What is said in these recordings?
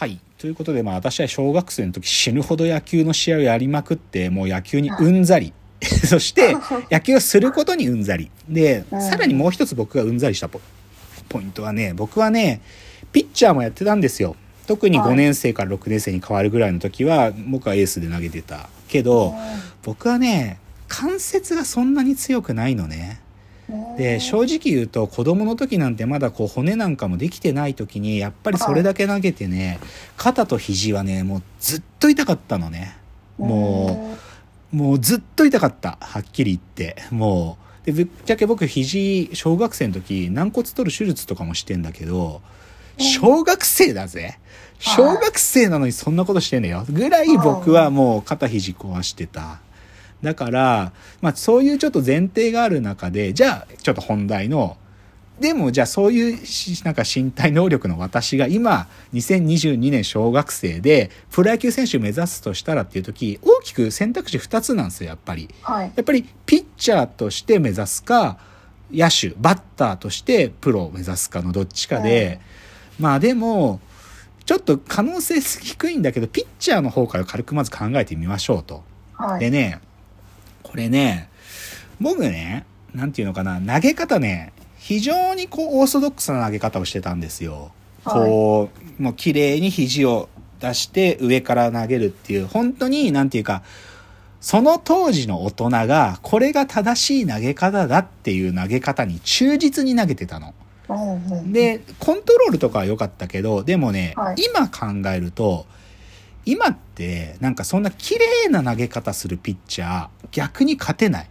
はい。ということで、まあ私は小学生の時死ぬほど野球の試合をやりまくって、もう野球にうんざり。そして、野球をすることにうんざり。で、うんさらにもう一つ僕がうんざりしたポポイントはね、僕はね、ピッチャーもやってたんですよ。特にはい5年生から6年生に変わるぐらいの時は、僕はエースで投げてた。けど、僕はね、関節がそんなに強くないのね。で正直言うと子供の時なんてまだこう骨なんかもできてない時にやっぱりそれだけ投げてね肩と肘はねもうずっと痛かったのね。もうもうずっと痛かった。はっきり言って。もう。でぶっちゃけ僕肘小学生の時軟骨取る手術とかもしてんだけど小学生だぜ。小学生なのにそんなことしてんだよ。ぐらい僕はもう肩肘壊してただから、まあそういうちょっと前提がある中で、じゃあちょっと本題の、でもじゃあそういうしなんか身体能力の私が今2022年小学生でプロ野球選手を目指すとしたらっていう時大きく選択肢2つなんですよやっぱり。はい。やっぱりピッチャーとして目指すか野手バッターとしてプロを目指すかのどっちかで、まあでもちょっと可能性低いんだけどピッチャーの方から軽くまず考えてみましょうと。はい。でねこれね僕ねなんていうのかな投げ方ね非常にこうオーソドックスな投げ方をしてたんですよ。こうもう綺麗に肘を出して上から投げるっていう本当になんていうかその当時の大人がこれが正しい投げ方だっていう投げ方に忠実に投げてたの。でコントロールとかは良かったけどでもね、はい今考えると今ってなんかそんな綺麗な投げ方するピッチャー逆に勝てない。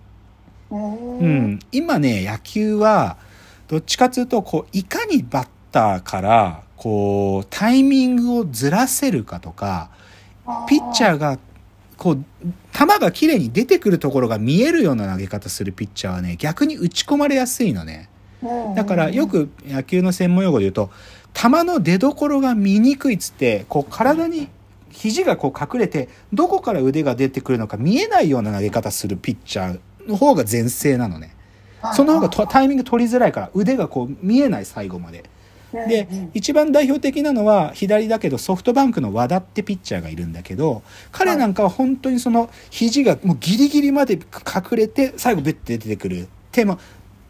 うんうん、今ね野球はどっちかというとこういかにバッターからこうタイミングをずらせるかとかピッチャーがこう球が綺麗に出てくるところが見えるような投げ方するピッチャーはね逆に打ち込まれやすいのね。だからよく野球の専門用語で言うと球の出所が見にくいっつってこう体に肘がこう隠れてどこから腕が出てくるのか見えないような投げ方するピッチャーの方が全盛なのね。その方がとタイミング取りづらいから腕がこう見えない最後まで。で一番代表的なのは左だけどソフトバンクの和田ってピッチャーがいるんだけど彼なんかは本当にその肘がもうギリギリまで隠れて最後ベッて出てくる手も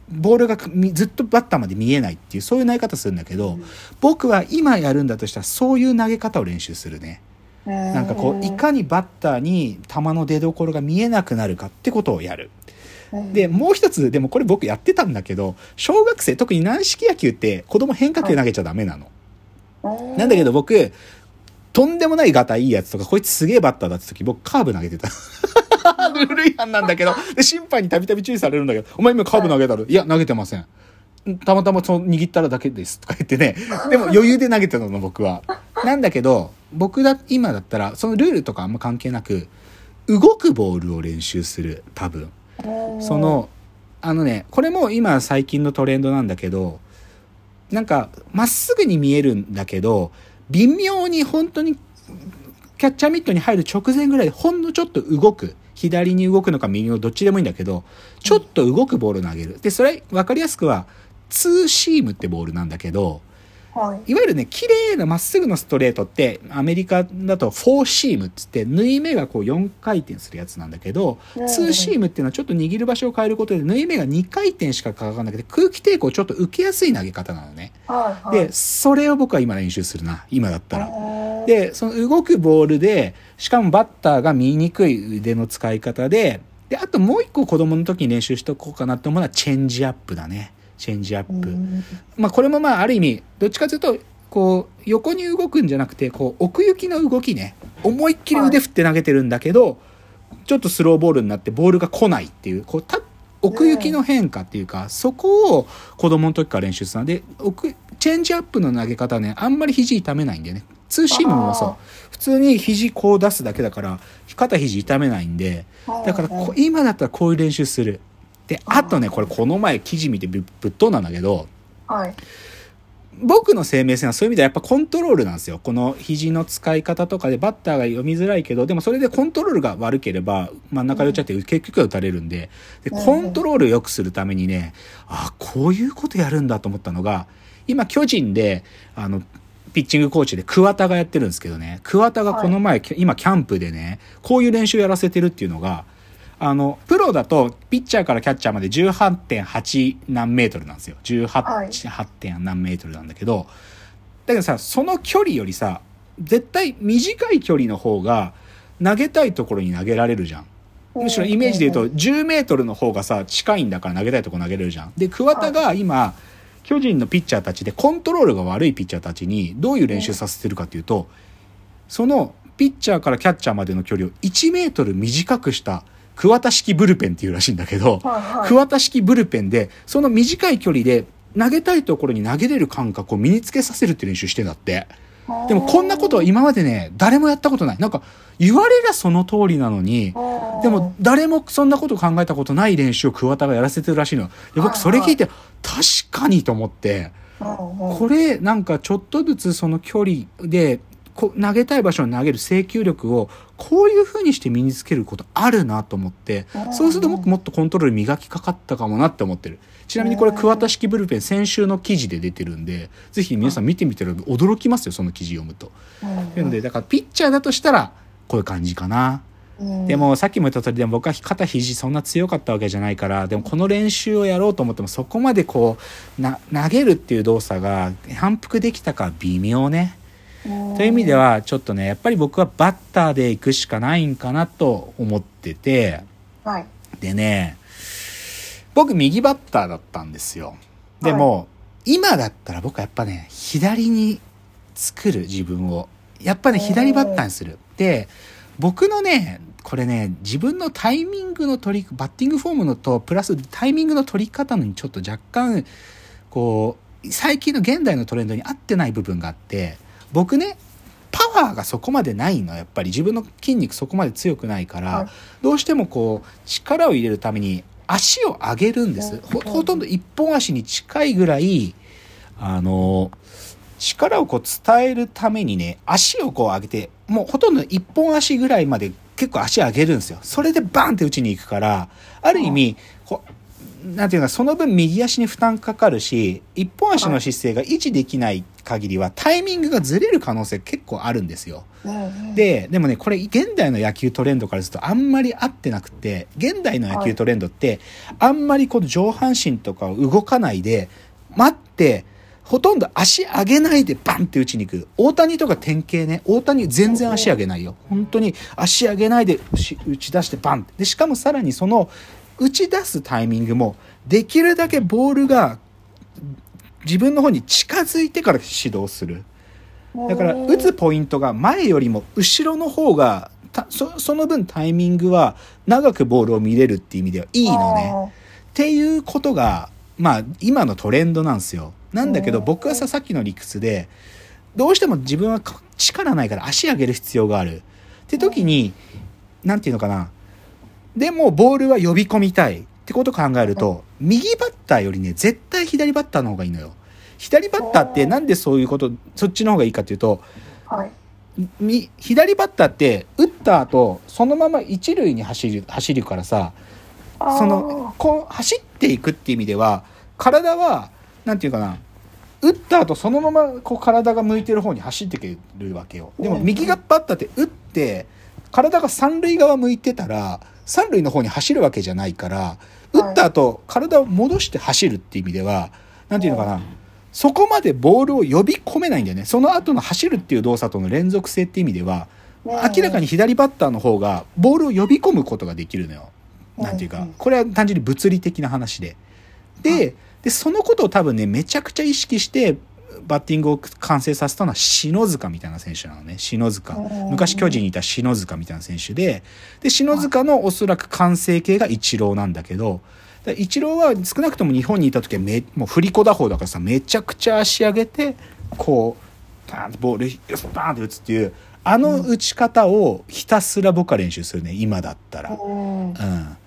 ボールがみずっとバッターまで見えないっていうそういう投げ方するんだけど僕は今やるんだとしたらそういう投げ方を練習するね。なんかこういかにバッターに球の出所が見えなくなるかってことをやる。でもう一つでもこれ僕やってたんだけど小学生特に軟式野球って子供変化球投げちゃダメなの。なんだけど僕とんでもないガタいいやつとかこいつすげえバッターだって時僕カーブ投げてた。ルール違反なんだけどで審判にたびたび注意されるんだけど「お前今カーブ投げたろ?」いや投げてません。たまたまその握ったらだけですとか言ってね。でも余裕で投げてたの僕は。なんだけど僕だ今だったらそのルールとかあんま関係なく動くボールを練習する多分。そのあのねこれも今最近のトレンドなんだけどなんかまっすぐに見えるんだけど微妙に本当にキャッチャーミットに入る直前ぐらいでほんのちょっと動く。左に動くのか右のどっちでもいいんだけどちょっと動くボールを投げる。でそれ分かりやすくはツーシームってボールなんだけどはい。いわゆるね綺麗なまっすぐのストレートってアメリカだとフォーシームっつって縫い目がこう4回転するやつなんだけどうんツーシームっていうのはちょっと握る場所を変えることで縫い目が2回転しかかかんなくて空気抵抗をちょっと受けやすい投げ方なのね。はいはい。でそれを僕は今練習するな今だったら。ででその動くボールでしかもバッターが見にくい腕の使い方でであともう一個子供の時に練習しとこうかなと思うのはチェンジアップだねチェンジアップ。まあこれもまあある意味どっちかというとこう横に動くんじゃなくてこう奥行きの動きね。思いっきり腕振って投げてるんだけど、ちょっとスローボールになってボールが来ないっていうこうた奥行きの変化っていうか、そこを子供の時から練習した。ので奥チェンジアップの投げ方はねあんまり肘痛めないんでね。ツーシームもそう。普通に肘こう出すだけだから肩肘痛めないんでだからこ今だったらこういう練習するであとねこれこの前記事見てぶぶっ飛んだんだけどはい。僕の生命線はそういう意味ではやっぱコントロールなんですよ。この肘の使い方とかでバッターが読みづらいけど、でもそれでコントロールが悪ければ真ん中寄っちゃって結局は打たれるんで、で、うん。コントロールを良くするためにね、あ、こういうことやるんだと思ったのが、今巨人で、あの、ピッピッチングコーチで桑田がやってるんですけどね、桑田がこの前、今キャンプでね、こういう練習やらせてるっていうのが、あの、プロだと、ピッチャーからキャッチャーまで18.8何メートルなんですよ。18.8点何メートルなんだけど、だけどさ、その距離よりさ、絶対短い距離の方が、投げたいところに投げられるじゃん。むしろイメージで言うと、10メートルの方がさ、近いんだから投げたいところ投げれるじゃん。で、桑田が今、巨人のピッチャーたちでコントロールが悪いピッチャーたちにどういう練習させてるかっていうと、そのピッチャーからキャッチャーまでの距離を1メートル短くした桑田式ブルペンっていうらしいんだけど、はいはい桑田式ブルペンで、その短い距離で投げたいところに投げれる感覚を身につけさせるっていう練習してんだって。でもこんなことは今までね、誰もやったことない。なんか言われりゃその通りなのに、でも誰もそんなこと考えたことない練習を桑田がやらせてるらしいの。で僕それ聞いて、確かにと思って、これなんかちょっとずつその距離でこ投げたい場所に投げる制球力をこういう風にして身につけることあるなと思ってそうするともっともっとコントロール磨きかかったかもなって思ってるちなみにこれ桑田式ブルペン先週の記事で出てるんでぜひ皆さん見てみてる驚きますよその記事読むと。というのでだからピッチャーだとしたらこういう感じかな。でもさっきも言った通りでも僕は肩肘そんな強かったわけじゃないからでもこの練習をやろうと思ってもそこまでこうな投げるっていう動作が反復できたかは微妙ね。という意味ではちょっとねやっぱり僕はバッターで行くしかないんかなと思っててはい。でね僕右バッターだったんですよ。でも、今だったら僕はやっぱね左に作る自分をやっぱね左バッターにする。で僕のねこれね自分のタイミングの取りバッティングフォームのとプラスタイミングの取り方のにちょっと若干こう最近の現代のトレンドに合ってない部分があって僕ねパワーがそこまでないのやっぱり。自分の筋肉そこまで強くないから、はい。どうしてもこう力を入れるために足を上げるんです。ほほとんど一本足に近いぐらいあの力をこう伝えるためにね足をこう上げてもうほとんど一本足ぐらいまで結構足上げるんですよ。それでバンって打ちに行くからある意味こうなんていうかその分右足に負担かかるし一本足の姿勢が維持できない限りはタイミングがずれる可能性結構あるんですよ。で、でもね、これ現代の野球トレンドからするとあんまり合ってなくて、現代の野球トレンドって、あんまりこの上半身とかを動かないで、待って、ほとんど足上げないでバンって打ちに行く。大谷とか典型ね、大谷全然足上げないよ。本当に足上げないで打ち打ち出してバンって。で、しかもさらにその打ち出すタイミングも、できるだけボールが自分の方に近づいてから指導する。だから打つポイントが前よりも後ろの方がたそその分タイミングは長くボールを見れるっていう意味ではいいのね。っていうことがまあ今のトレンドなんですよ。なんだけどうん僕はささっきの理屈でどうしても自分はか力ないから足上げる必要がある。って時になんていうのかなでもボールは呼び込みたいってことを考えると右バッターよりね絶対左バッターの方がいいのよ。左バッターってなんでそういうことそっちの方がいいかっていうとはい。み左バッターって打った後そのまま一塁に走る走るからさそのこう走っていくっていう意味では体はなんていうかな打った後そのままこう体が向いてる方に走っていけるわけよ。でもうん。右がバッターって打って体が三塁側向いてたら三塁の方に走るわけじゃないから打った後体を戻して走るっていう意味ではなんていうのかな。そこまでボールを呼び込めないんだよね。その後の走るっていう動作との連続性っていう意味では明らかに左バッターの方がボールを呼び込むことができるのよ。なんていうかこれは単純に物理的な話で。で、で、そのことを多分ね、めちゃくちゃ意識して、バッティングを完成させたのは篠塚みたいな選手なのね。篠塚。うん昔巨人にいた篠塚みたいな選手で、で、篠塚のおそらく完成形がイチローなんだけど、だイチローは少なくとも日本にいた時はめ、もう振り子打法だからさ、めちゃくちゃ足上げて、こう、バーンとボール、バーンって打つっていう、あの打ち方をひたすら僕は練習するね、今だったら。うんうん。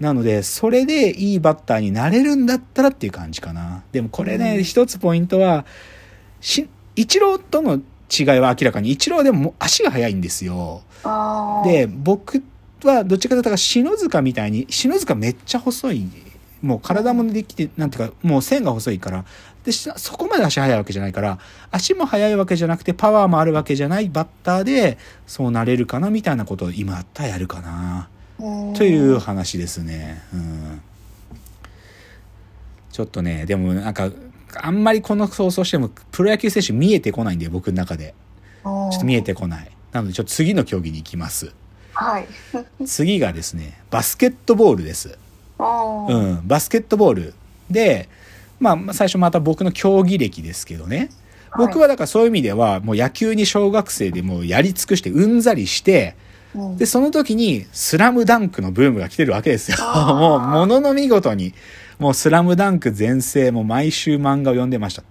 なので、それでいいバッターになれるんだったらっていう感じかな。でもこれね、うん一つポイントは、し、イチローとの違いは明らかに、イチローでも足が速いんですよ。で、僕はどっちかというと、篠塚みたいに、篠塚めっちゃ細い。もう体もできて、なんていうか、もう線が細いから、で、しそこまで足速いわけじゃないから、足も速いわけじゃなくて、パワーもあるわけじゃないバッターで、そうなれるかなみたいなことを今だったらやるかな。という話ですね。うん。ちょっとね、でもなんか、あんまりこの放送しても、プロ野球選手見えてこないんで、僕の中で。ちょっと見えてこない。なので、ちょっと次の競技に行きます。はい。次がですね、バスケットボールです。うん、バスケットボール。で、まあ、最初また僕の競技歴ですけどね。僕はだからそういう意味では、もう野球に小学生でもうやり尽くしてうんざりして、うんで、その時にスラムダンクのブームが来てるわけですよ。もう、ものの見事に、もうスラムダンク全盛、もう毎週漫画を読んでました。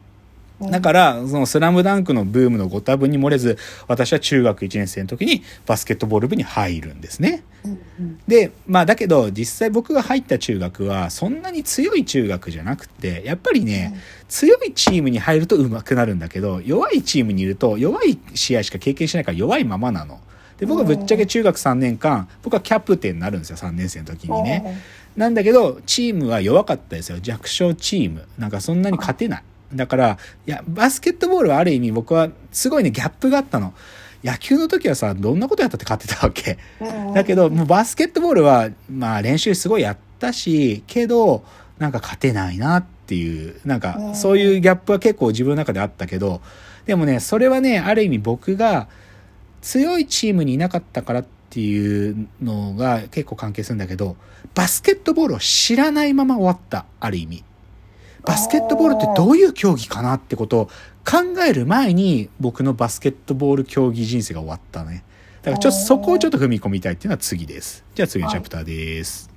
だから、そのスラムダンクのブームのご多分に漏れず、私は中学1年生の時にバスケットボール部に入るんですね。うんうんで、まあだけど実際僕が入った中学はそんなに強い中学じゃなくて、やっぱりね、強いチームに入ると上手くなるんだけど、弱いチームにいると弱い試合しか経験しないから弱いままなの。で、僕はぶっちゃけ中学3年間、僕はキャプテンになるんですよ、3年生の時にね。なんだけど、チームは弱かったですよ。弱小チーム。なんかそんなに勝てない。だから、いや、バスケットボールはある意味僕はすごいね、ギャップがあったの。野球の時はさ、どんなことやったって勝ってたわけ。うんだけど、もうバスケットボールは、まあ練習すごいやったし、けど、なんか勝てないなっていう、なんかうんそういうギャップは結構自分の中であったけど、でもね、それはね、ある意味僕が強いチームにいなかったからっていうのが結構関係するんだけど、バスケットボールを知らないまま終わった、ある意味。バスケットボールってどういう競技かなってことを考える前に僕のバスケットボール競技人生が終わったね。だからちょっとそこをちょっと踏み込みたいっていうのは次です。じゃあ次のチャプターです。